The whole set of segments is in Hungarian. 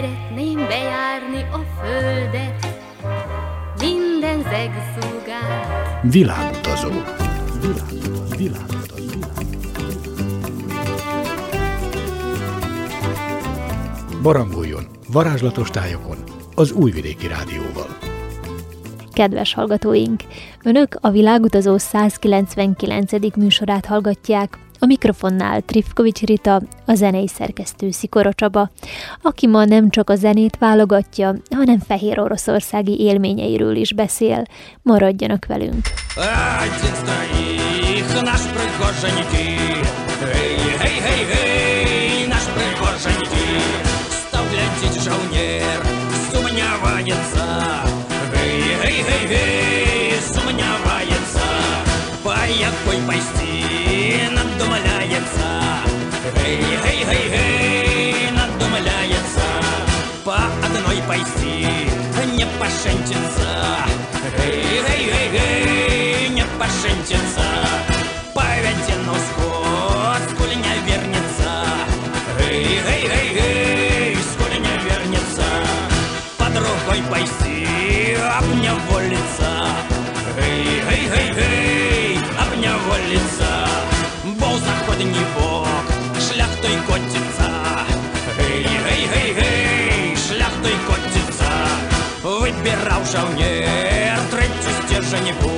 Szeretném bejárni a földet, minden zegszúgát. Világutazó. Világutazó. Világutazó. Barangoljon varázslatos tájokon az Újvidéki Rádióval. Kedves hallgatóink! Önök a Világutazó 199. műsorát hallgatják, a mikrofonnál Trifkovics Rita, a zenei szerkesztő Szikora Csaba, aki ma nem csak a zenét válogatja, hanem fehér oroszországi élményeiről is beszél. Maradjanak velünk! Какой пасти выбираў жаўнер трэцю сцержаніку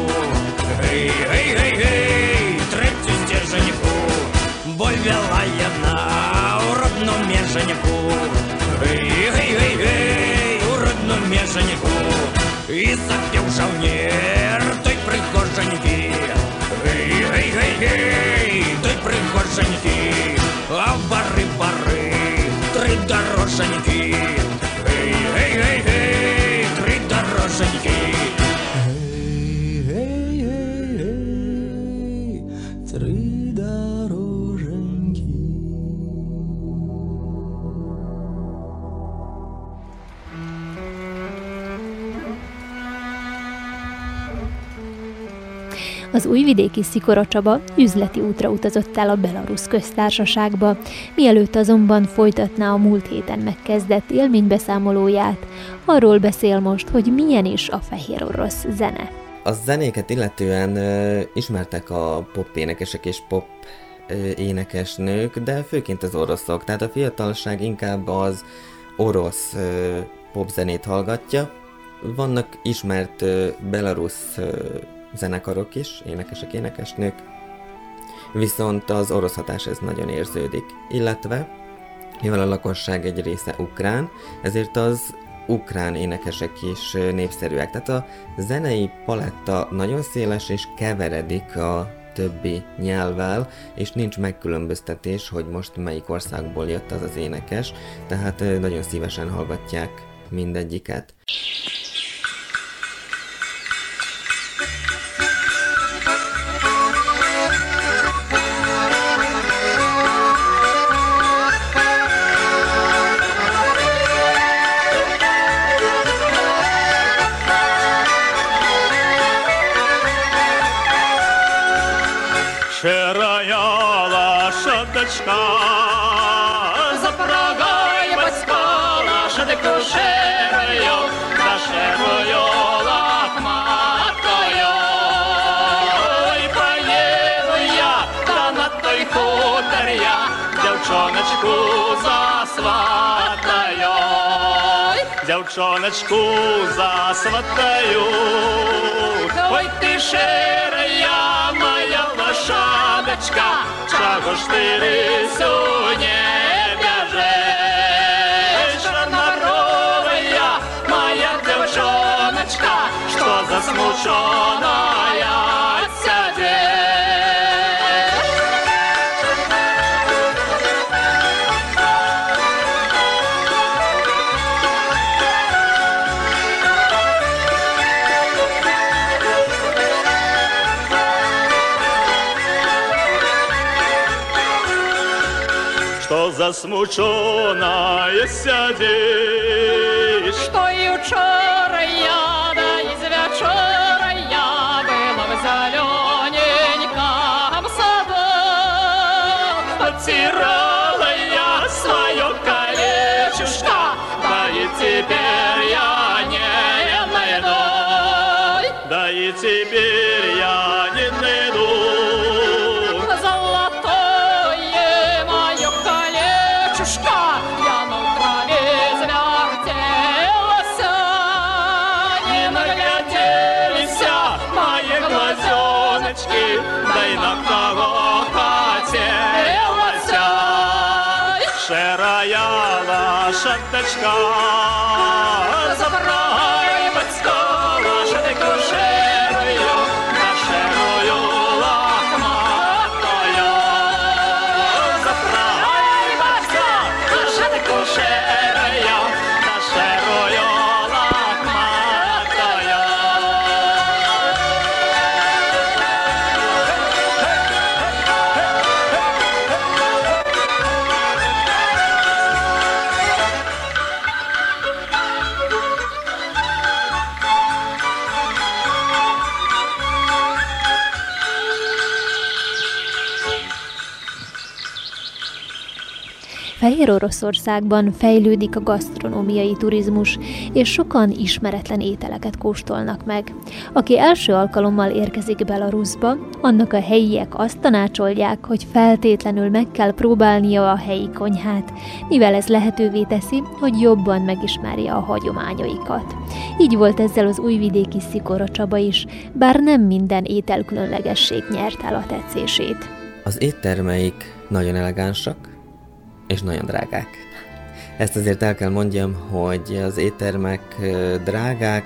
трэцю сцержаніку боль вяла яна ў родном межаніку у родном межаніку і запеў жаўнер újvidéki Szikora Csaba üzleti útra utazott el a Belarus köztársaságba, mielőtt azonban folytatná a múlt héten megkezdett élménybeszámolóját. Arról beszél most, hogy milyen is a fehér orosz zene. A zenéket illetően ö, ismertek a pop énekesek és pop ö, énekesnők, de főként az oroszok, tehát a fiatalság inkább az orosz ö, popzenét hallgatja. Vannak ismert ö, belarusz ö, zenekarok is, énekesek, énekesnők, viszont az orosz hatás ez nagyon érződik, illetve mivel a lakosság egy része ukrán, ezért az ukrán énekesek is népszerűek. Tehát a zenei paletta nagyon széles és keveredik a többi nyelvvel, és nincs megkülönböztetés, hogy most melyik országból jött az az énekes, tehát nagyon szívesen hallgatják mindegyiket. душею, душею я, та той хутор дівчоночку засватаю. Дівчоночку засватаю. Ой, ти ширя моя лошадочка, чого ж ти рисунеш? Смущенная сидит. Что за смущенная сидит? Что и ученая Nazi Road. sky. Fehér Oroszországban fejlődik a gasztronómiai turizmus, és sokan ismeretlen ételeket kóstolnak meg. Aki első alkalommal érkezik Belarusba, annak a helyiek azt tanácsolják, hogy feltétlenül meg kell próbálnia a helyi konyhát, mivel ez lehetővé teszi, hogy jobban megismerje a hagyományaikat. Így volt ezzel az újvidéki Szikora Csaba is, bár nem minden ételkülönlegesség nyert el a tetszését. Az éttermeik nagyon elegánsak, és nagyon drágák. Ezt azért el kell mondjam, hogy az éttermek drágák,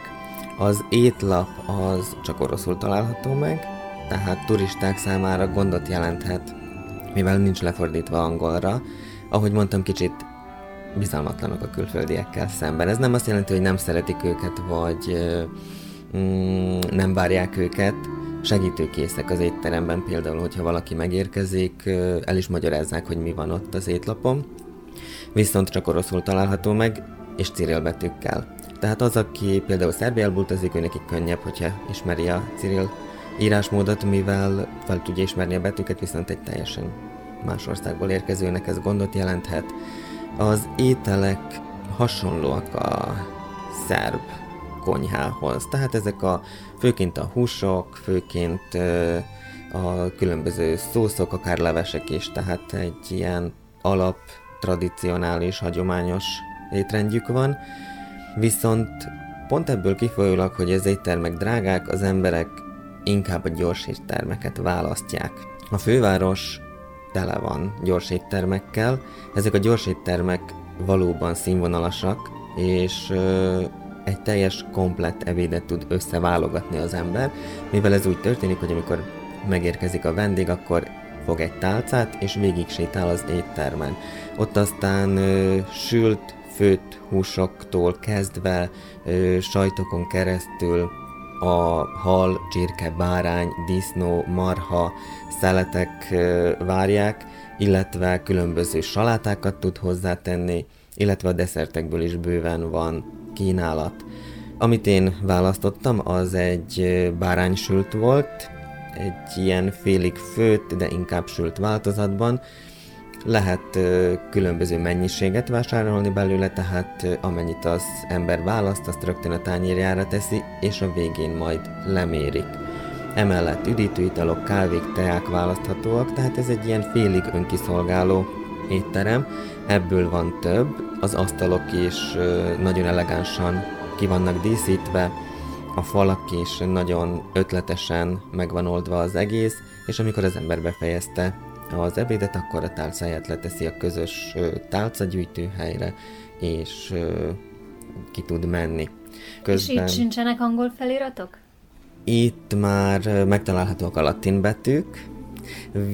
az étlap az csak oroszul található meg, tehát turisták számára gondot jelenthet, mivel nincs lefordítva angolra. Ahogy mondtam, kicsit bizalmatlanok a külföldiekkel szemben. Ez nem azt jelenti, hogy nem szeretik őket, vagy mm, nem várják őket, segítőkészek az étteremben, például, hogyha valaki megérkezik, el is magyarázzák, hogy mi van ott az étlapon, viszont csak oroszul található meg, és Cyril betűkkel. Tehát az, aki például Szerbiából utazik, ő neki könnyebb, hogyha ismeri a Cyril írásmódot, mivel fel tudja ismerni a betűket, viszont egy teljesen más országból érkezőnek ez gondot jelenthet. Az ételek hasonlóak a szerb konyhához. Tehát ezek a főként a húsok, főként a különböző szószok, akár levesek is, tehát egy ilyen alap, tradicionális, hagyományos étrendjük van. Viszont pont ebből kifolyólag, hogy az éttermek drágák, az emberek inkább a gyors éttermeket választják. A főváros tele van gyors éttermekkel, ezek a gyors éttermek valóban színvonalasak, és egy teljes, komplett ebédet tud összeválogatni az ember, mivel ez úgy történik, hogy amikor megérkezik a vendég, akkor fog egy tálcát, és végig sétál az éttermen. Ott aztán ö, sült, főtt húsoktól kezdve, ö, sajtokon keresztül a hal, csirke, bárány, disznó, marha, szeletek ö, várják, illetve különböző salátákat tud hozzátenni, illetve a desszertekből is bőven van kínálat. Amit én választottam, az egy báránysült volt, egy ilyen félig főtt, de inkább sült változatban. Lehet különböző mennyiséget vásárolni belőle, tehát amennyit az ember választ, azt rögtön a tányérjára teszi, és a végén majd lemérik. Emellett üdítőitalok, kávék, teák választhatóak, tehát ez egy ilyen félig önkiszolgáló étterem. Ebből van több, az asztalok is nagyon elegánsan ki vannak díszítve, a falak is nagyon ötletesen meg van oldva az egész, és amikor az ember befejezte az ebédet, akkor a tálcáját leteszi a közös tálcagyűjtőhelyre, és ki tud menni. És itt sincsenek angol feliratok? Itt már ö, megtalálhatóak a latin betűk.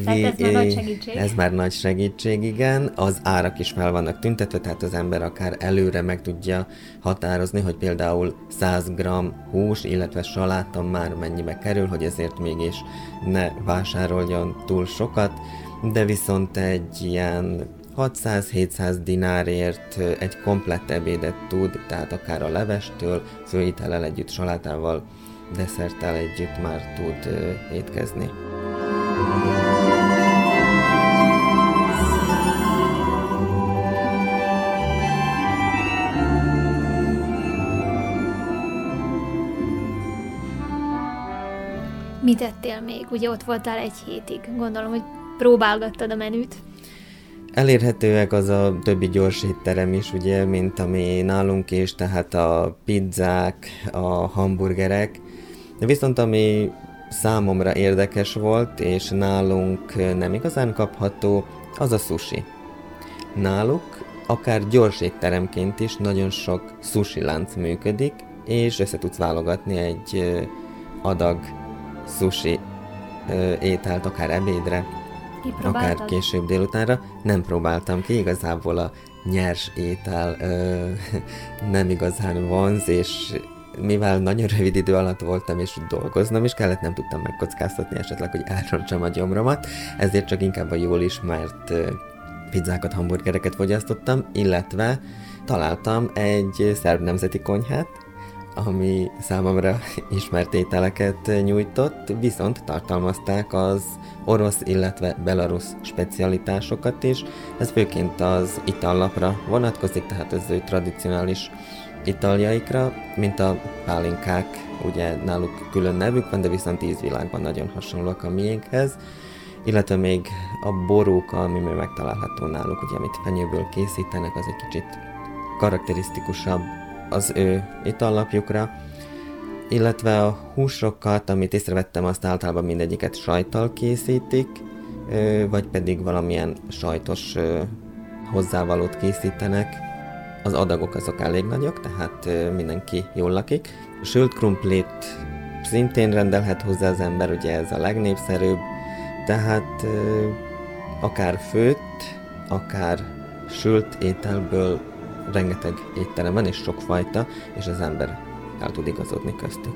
Tehát ez már nagy segítség. Ez már nagy segítség, igen. Az árak is fel vannak tüntetve, tehát az ember akár előre meg tudja határozni, hogy például 100 g hús, illetve saláta már mennyibe kerül, hogy ezért mégis ne vásároljon túl sokat, de viszont egy ilyen 600-700 dinárért egy komplett ebédet tud, tehát akár a levestől, főétellel együtt, salátával, desszerttel együtt már tud étkezni. Mit ettél még? Ugye ott voltál egy hétig. Gondolom, hogy próbálgattad a menüt. Elérhetőek az a többi gyors étterem is, ugye, mint ami nálunk is, tehát a pizzák, a hamburgerek. De viszont ami számomra érdekes volt, és nálunk nem igazán kapható, az a sushi. náluk akár gyors étteremként is nagyon sok sushi lánc működik, és össze tudsz válogatni egy adag sushi ö, ételt akár ebédre, akár később délutánra. Nem próbáltam ki, igazából a nyers étel ö, nem igazán vonz, és mivel nagyon rövid idő alatt voltam, és dolgoznom is kellett, nem tudtam megkockáztatni esetleg, hogy elrontsam a gyomromat, ezért csak inkább a jól ismert ö, pizzákat, hamburgereket fogyasztottam, illetve találtam egy szerb nemzeti konyhát, ami számomra ismert ételeket nyújtott, viszont tartalmazták az orosz, illetve belarusz specialitásokat is. Ez főként az itallapra vonatkozik, tehát az ő tradicionális italjaikra, mint a pálinkák, ugye náluk külön nevük van, de viszont ízvilágban nagyon hasonlóak a miénkhez, illetve még a boróka, ami még megtalálható náluk, ugye amit fenyőből készítenek, az egy kicsit karakterisztikusabb az ő itallapjukra, illetve a húsokat, amit észrevettem, azt általában mindegyiket sajttal készítik, vagy pedig valamilyen sajtos hozzávalót készítenek. Az adagok azok elég nagyok, tehát mindenki jól lakik. Sült krumplit szintén rendelhet hozzá az ember, ugye ez a legnépszerűbb, tehát akár főtt, akár sült ételből rengeteg étterem van, és sokfajta, és az ember el tud igazodni köztük.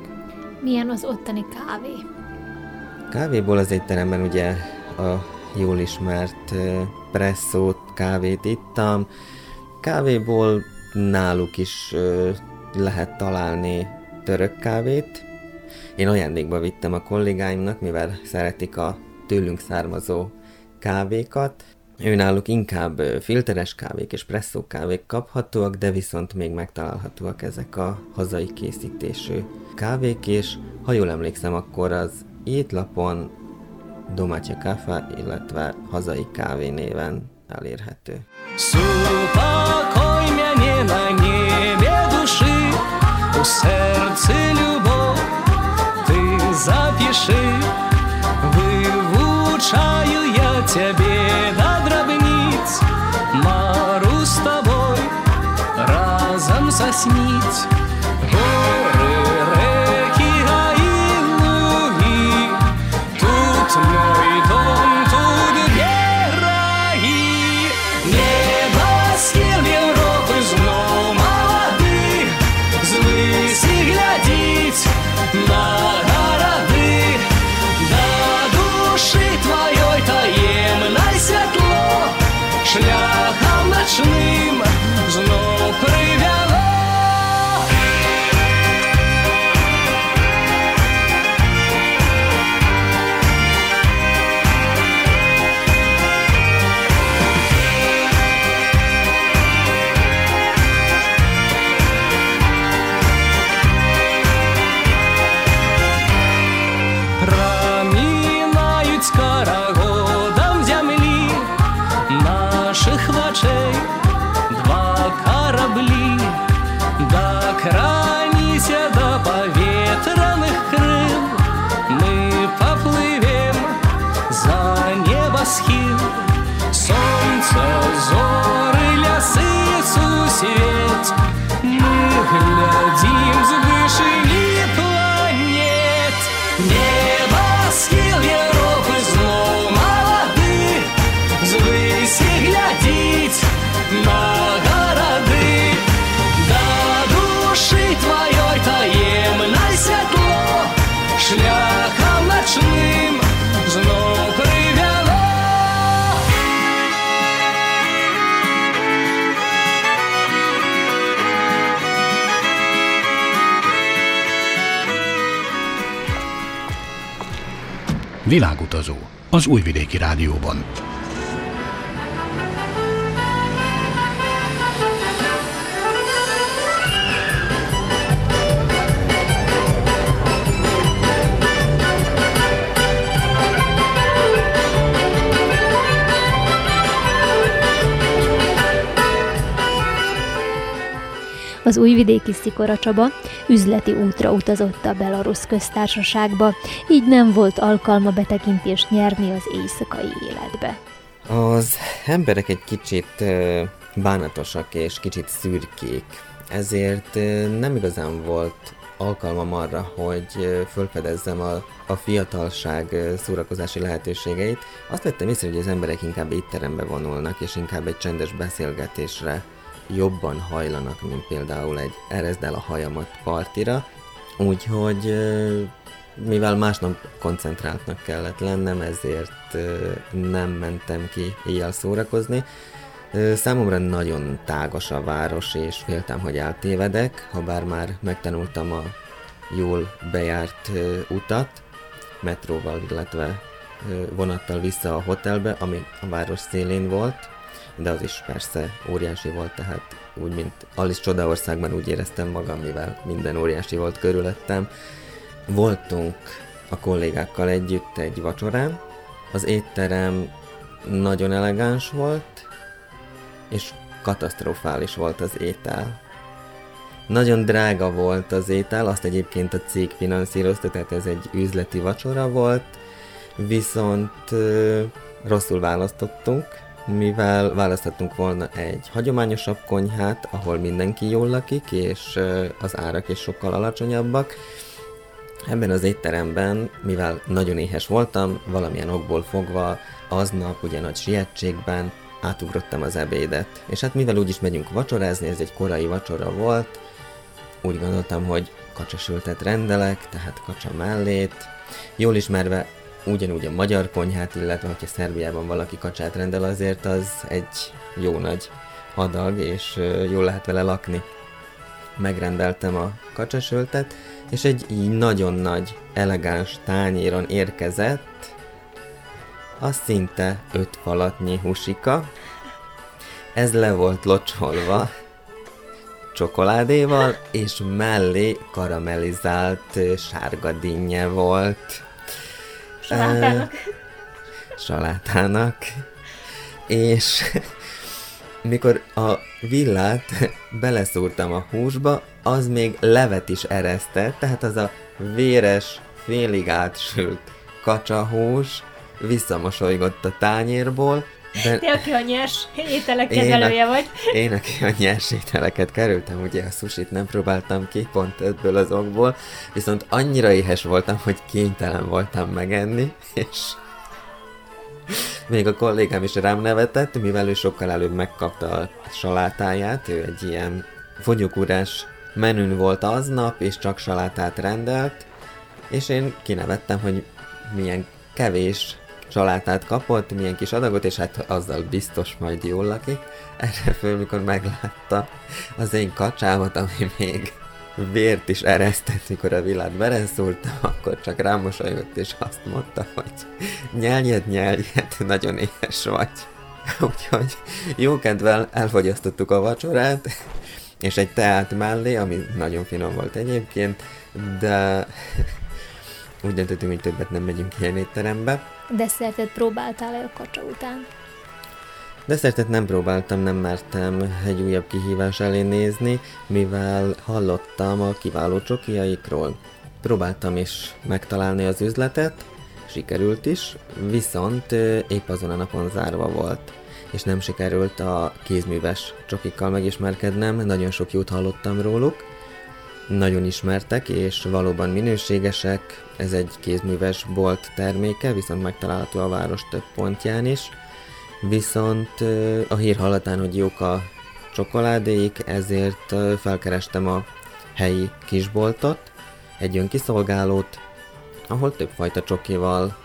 Milyen az ottani kávé? Kávéból az étteremben ugye a jól ismert presszót, kávét ittam. Kávéból náluk is lehet találni török kávét. Én ajándékba vittem a kollégáimnak, mivel szeretik a tőlünk származó kávékat. Őnáluk inkább ö, filteres kávék és presszó kávék kaphatóak, de viszont még megtalálhatóak ezek a hazai készítésű kávék, és ha jól emlékszem, akkor az étlapon Domácsa Kafa, illetve hazai kávé néven elérhető. Супокой мяне на небе души, У сердце любовь ты запиши. Вывучаю я тебе meet. сусвет, мы Világutazó az Újvidéki Rádióban. Az újvidéki Szikora Csaba üzleti útra utazott a Belarusz köztársaságba, így nem volt alkalma betekintést nyerni az éjszakai életbe. Az emberek egy kicsit bánatosak és kicsit szürkék, ezért nem igazán volt alkalmam arra, hogy fölfedezzem a, a fiatalság szórakozási lehetőségeit. Azt vettem észre, hogy az emberek inkább étterembe vonulnak, és inkább egy csendes beszélgetésre jobban hajlanak, mint például egy erezd el a hajamat partira. Úgyhogy mivel másnap koncentráltnak kellett lennem, ezért nem mentem ki éjjel szórakozni. Számomra nagyon tágos a város, és féltem, hogy eltévedek, ha bár már megtanultam a jól bejárt utat, metróval, illetve vonattal vissza a hotelbe, ami a város szélén volt, de az is persze óriási volt, tehát úgy, mint Alice Csodaországban úgy éreztem magam, mivel minden óriási volt körülöttem. Voltunk a kollégákkal együtt egy vacsorán, az étterem nagyon elegáns volt, és katasztrofális volt az étel. Nagyon drága volt az étel, azt egyébként a cég finanszírozta, tehát ez egy üzleti vacsora volt, viszont ö, rosszul választottunk, mivel választhattunk volna egy hagyományosabb konyhát, ahol mindenki jól lakik, és az árak is sokkal alacsonyabbak. Ebben az étteremben, mivel nagyon éhes voltam, valamilyen okból fogva, aznap ugye nagy sietségben átugrottam az ebédet. És hát mivel úgyis megyünk vacsorázni, ez egy korai vacsora volt, úgy gondoltam, hogy kacsasültet rendelek, tehát kacsa mellét, jól ismerve ugyanúgy a magyar konyhát, illetve hogyha Szerbiában valaki kacsát rendel, azért az egy jó nagy adag, és jól lehet vele lakni. Megrendeltem a kacsasöltet, és egy így nagyon nagy, elegáns tányéron érkezett, a szinte öt falatnyi husika. Ez le volt locsolva csokoládéval, és mellé karamellizált sárga dinnye volt. Salátának. salátának. És mikor a villát beleszúrtam a húsba, az még levet is eresztett, tehát az a véres, félig átsült kacsahús visszamosolygott a tányérból, de Te, aki a nyers ételek Én a- kezelője vagy. én, aki a nyers ételeket kerültem, ugye a susit nem próbáltam ki, pont ebből az okból, viszont annyira éhes voltam, hogy kénytelen voltam megenni, és még a kollégám is rám nevetett, mivel ő sokkal előbb megkapta a salátáját, ő egy ilyen fogyókúrás menün volt aznap, és csak salátát rendelt, és én kinevettem, hogy milyen kevés salátát kapott, milyen kis adagot, és hát azzal biztos majd jól lakik. Erre föl, mikor meglátta az én kacsámat, ami még vért is eresztett, mikor a világ beleszúrtam, akkor csak rámosolygott, és azt mondta, hogy nyelnyed, nyelnyed, nagyon éhes vagy. Úgyhogy jó kedvel elfogyasztottuk a vacsorát, és egy teát mellé, ami nagyon finom volt egyébként, de úgy döntöttünk, hogy többet nem megyünk ilyen étterembe. Desszertet próbáltál-e a kacsa után? Desszertet nem próbáltam, nem mertem egy újabb kihívás elé nézni, mivel hallottam a kiváló csokiaikról. Próbáltam is megtalálni az üzletet, sikerült is, viszont épp azon a napon zárva volt és nem sikerült a kézműves csokikkal megismerkednem, nagyon sok jót hallottam róluk, nagyon ismertek és valóban minőségesek, ez egy kézműves bolt terméke, viszont megtalálható a város több pontján is, viszont a hír hallatán, hogy jók a csokoládéik, ezért felkerestem a helyi kisboltot, egy önkiszolgálót, ahol többfajta csokival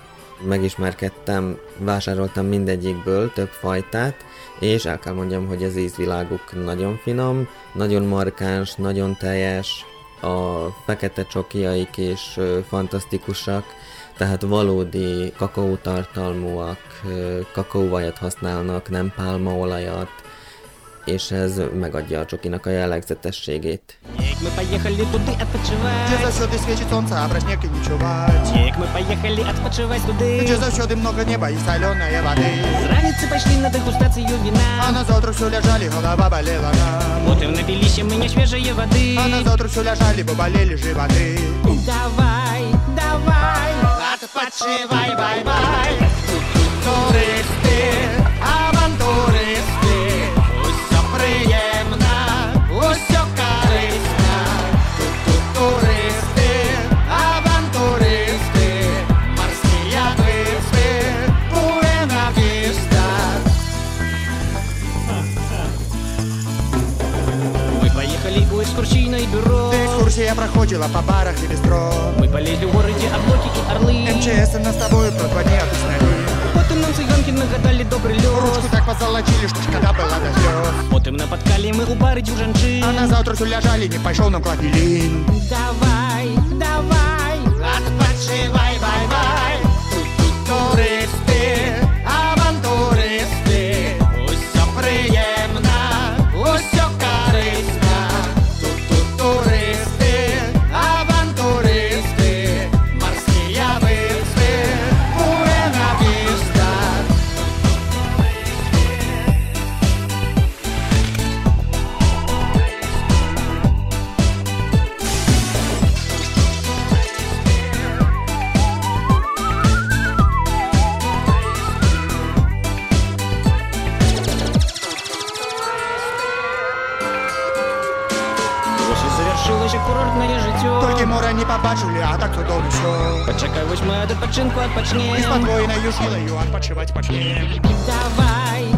megismerkedtem, vásároltam mindegyikből több fajtát, és el kell mondjam, hogy az ízviláguk nagyon finom, nagyon markáns, nagyon teljes, a fekete csokiaik is ö, fantasztikusak, tehát valódi kakaótartalmúak, kakaóvajat használnak, nem pálmaolajat, és ez megadja a csokinak a jellegzetességét. Ек, мы поехали туды Где отпочивать. заўсёды свеціць сонца, а пра снег і не чуваць. Ек, мы поехали отпочивать туды. Дзе заўсёды многа неба і салёнае вады. С раницы пошли на дегустацию А вина. на заўтра ўсё ляжалі, галава балела нам. Вот и напились мы несвежей воды. А на заўтра ўсё ляжалі, бо балелі жываты. Давай, давай, отпочивай, бай-бай. Турысты, Экскурсия проходила по барах и бистро. Мы полезли в городе облаки и орлы. МЧС нас с тобой про два дня объясняли Потом нам цыганки нагадали добрый Ручку лед так позолотили, что когда была до слез Потом напоткали мы у бары дюжанчин А на завтра все ляжали, не пошел нам клапелин Давай, давай. Отпочивай, Od odpoczynku odpocznie I spokojnej już nie leju, odpoczywać pocznie Dawaj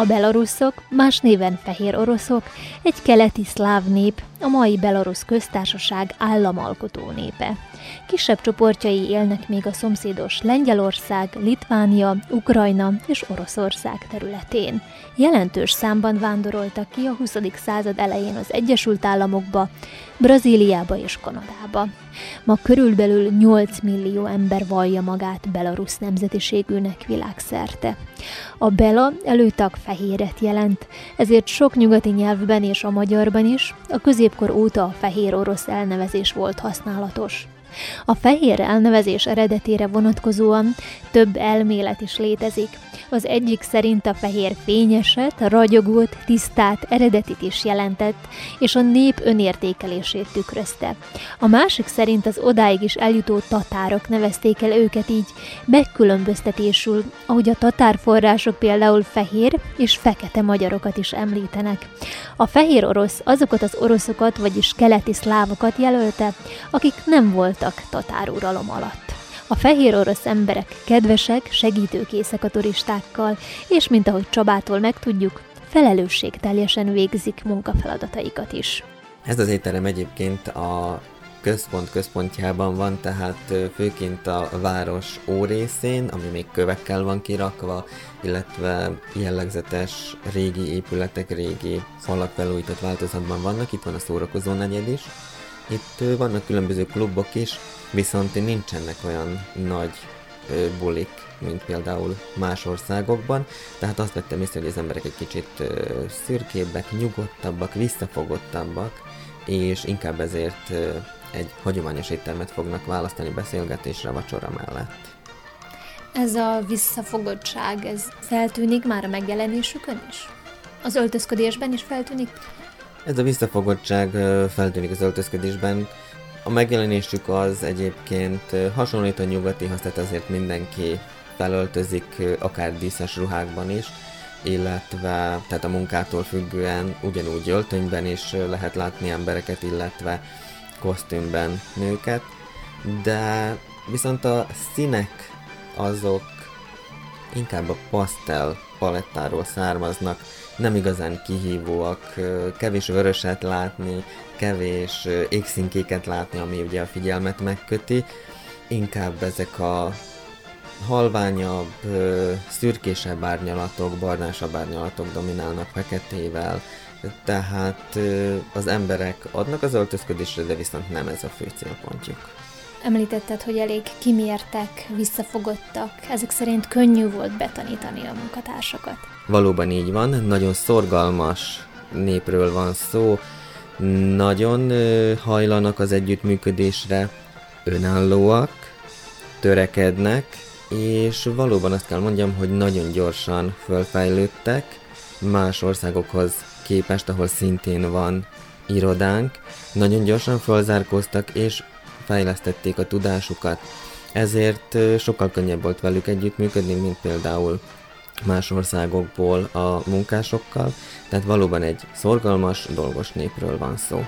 A belaruszok, más néven fehér oroszok, egy keleti szláv nép, a mai Belarusz köztársaság államalkotó népe. Kisebb csoportjai élnek még a szomszédos Lengyelország, Litvánia, Ukrajna és Oroszország területén. Jelentős számban vándoroltak ki a 20. század elején az Egyesült Államokba, Brazíliába és Kanadába. Ma körülbelül 8 millió ember vallja magát belarusz nemzetiségűnek világszerte. A bela előtag fehéret jelent, ezért sok nyugati nyelvben és a magyarban is a középkor óta a fehér orosz elnevezés volt használatos. A fehér elnevezés eredetére vonatkozóan több elmélet is létezik. Az egyik szerint a fehér fényeset, ragyogót, tisztát, eredetit is jelentett, és a nép önértékelését tükrözte. A másik szerint az odáig is eljutó tatárok nevezték el őket így, megkülönböztetésül, ahogy a tatár források például fehér és fekete magyarokat is említenek. A fehér orosz azokat az oroszokat, vagyis keleti szlávokat jelölte, akik nem voltak tatáruralom alatt. A fehér orosz emberek kedvesek, segítőkészek a turistákkal, és mint ahogy Csabától megtudjuk, felelősségteljesen végzik munkafeladataikat is. Ez az étterem egyébként a központ központjában van, tehát főként a város órészén, ami még kövekkel van kirakva, illetve jellegzetes régi épületek, régi falak felújított változatban vannak, itt van a szórakozó negyed is. Itt vannak különböző klubok is, viszont nincsenek olyan nagy bulik, mint például más országokban, tehát azt vettem észre, hogy az emberek egy kicsit szürkébbek, nyugodtabbak, visszafogottabbak, és inkább ezért egy hagyományos éttermet fognak választani beszélgetésre, vacsora mellett. Ez a visszafogottság, ez feltűnik már a megjelenésükön is? Az öltözködésben is feltűnik? Ez a visszafogottság feltűnik az öltözködésben. A megjelenésük az egyébként hasonlít a nyugatihoz, tehát azért mindenki felöltözik akár díszes ruhákban is, illetve tehát a munkától függően ugyanúgy öltönyben is lehet látni embereket, illetve kosztümben nőket, de viszont a színek azok inkább a pasztel palettáról származnak, nem igazán kihívóak, kevés vöröset látni, kevés égszínkéket látni, ami ugye a figyelmet megköti, inkább ezek a halványabb, szürkésebb árnyalatok, barnásabb árnyalatok dominálnak feketével, tehát az emberek adnak az öltözködésre, de viszont nem ez a fő célpontjuk. Említetted, hogy elég kimértek, visszafogottak. Ezek szerint könnyű volt betanítani a munkatársakat. Valóban így van, nagyon szorgalmas népről van szó, nagyon hajlanak az együttműködésre, önállóak, törekednek, és valóban azt kell mondjam, hogy nagyon gyorsan fölfejlődtek más országokhoz képest, ahol szintén van irodánk, nagyon gyorsan fölzárkóztak, és fejlesztették a tudásukat. Ezért sokkal könnyebb volt velük együttműködni, mint például más országokból a munkásokkal, tehát valóban egy szorgalmas, dolgos népről van szó.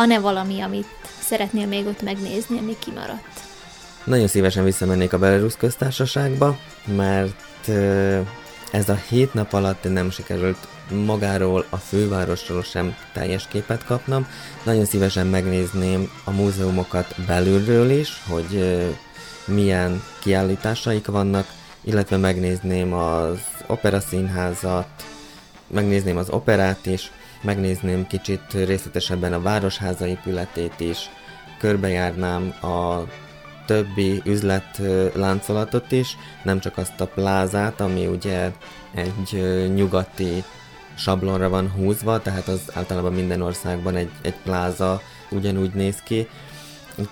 Van-e valami, amit szeretnél még ott megnézni, ami kimaradt? Nagyon szívesen visszamennék a Belarus köztársaságba, mert ez a hét nap alatt nem sikerült magáról, a fővárosról sem teljes képet kapnom. Nagyon szívesen megnézném a múzeumokat belülről is, hogy milyen kiállításaik vannak, illetve megnézném az operaszínházat, megnézném az operát is, megnézném kicsit részletesebben a városháza épületét is, körbejárnám a többi üzletláncolatot is, nem csak azt a plázát, ami ugye egy nyugati sablonra van húzva, tehát az általában minden országban egy, egy pláza ugyanúgy néz ki,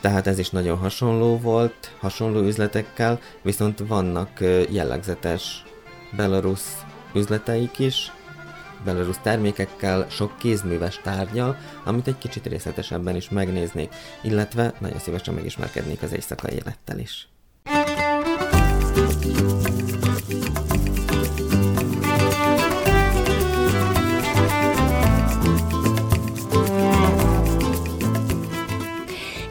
tehát ez is nagyon hasonló volt, hasonló üzletekkel, viszont vannak jellegzetes belarusz üzleteik is, belarusz termékekkel, sok kézműves tárgyal, amit egy kicsit részletesebben is megnéznék, illetve nagyon szívesen megismerkednék az éjszakai élettel is.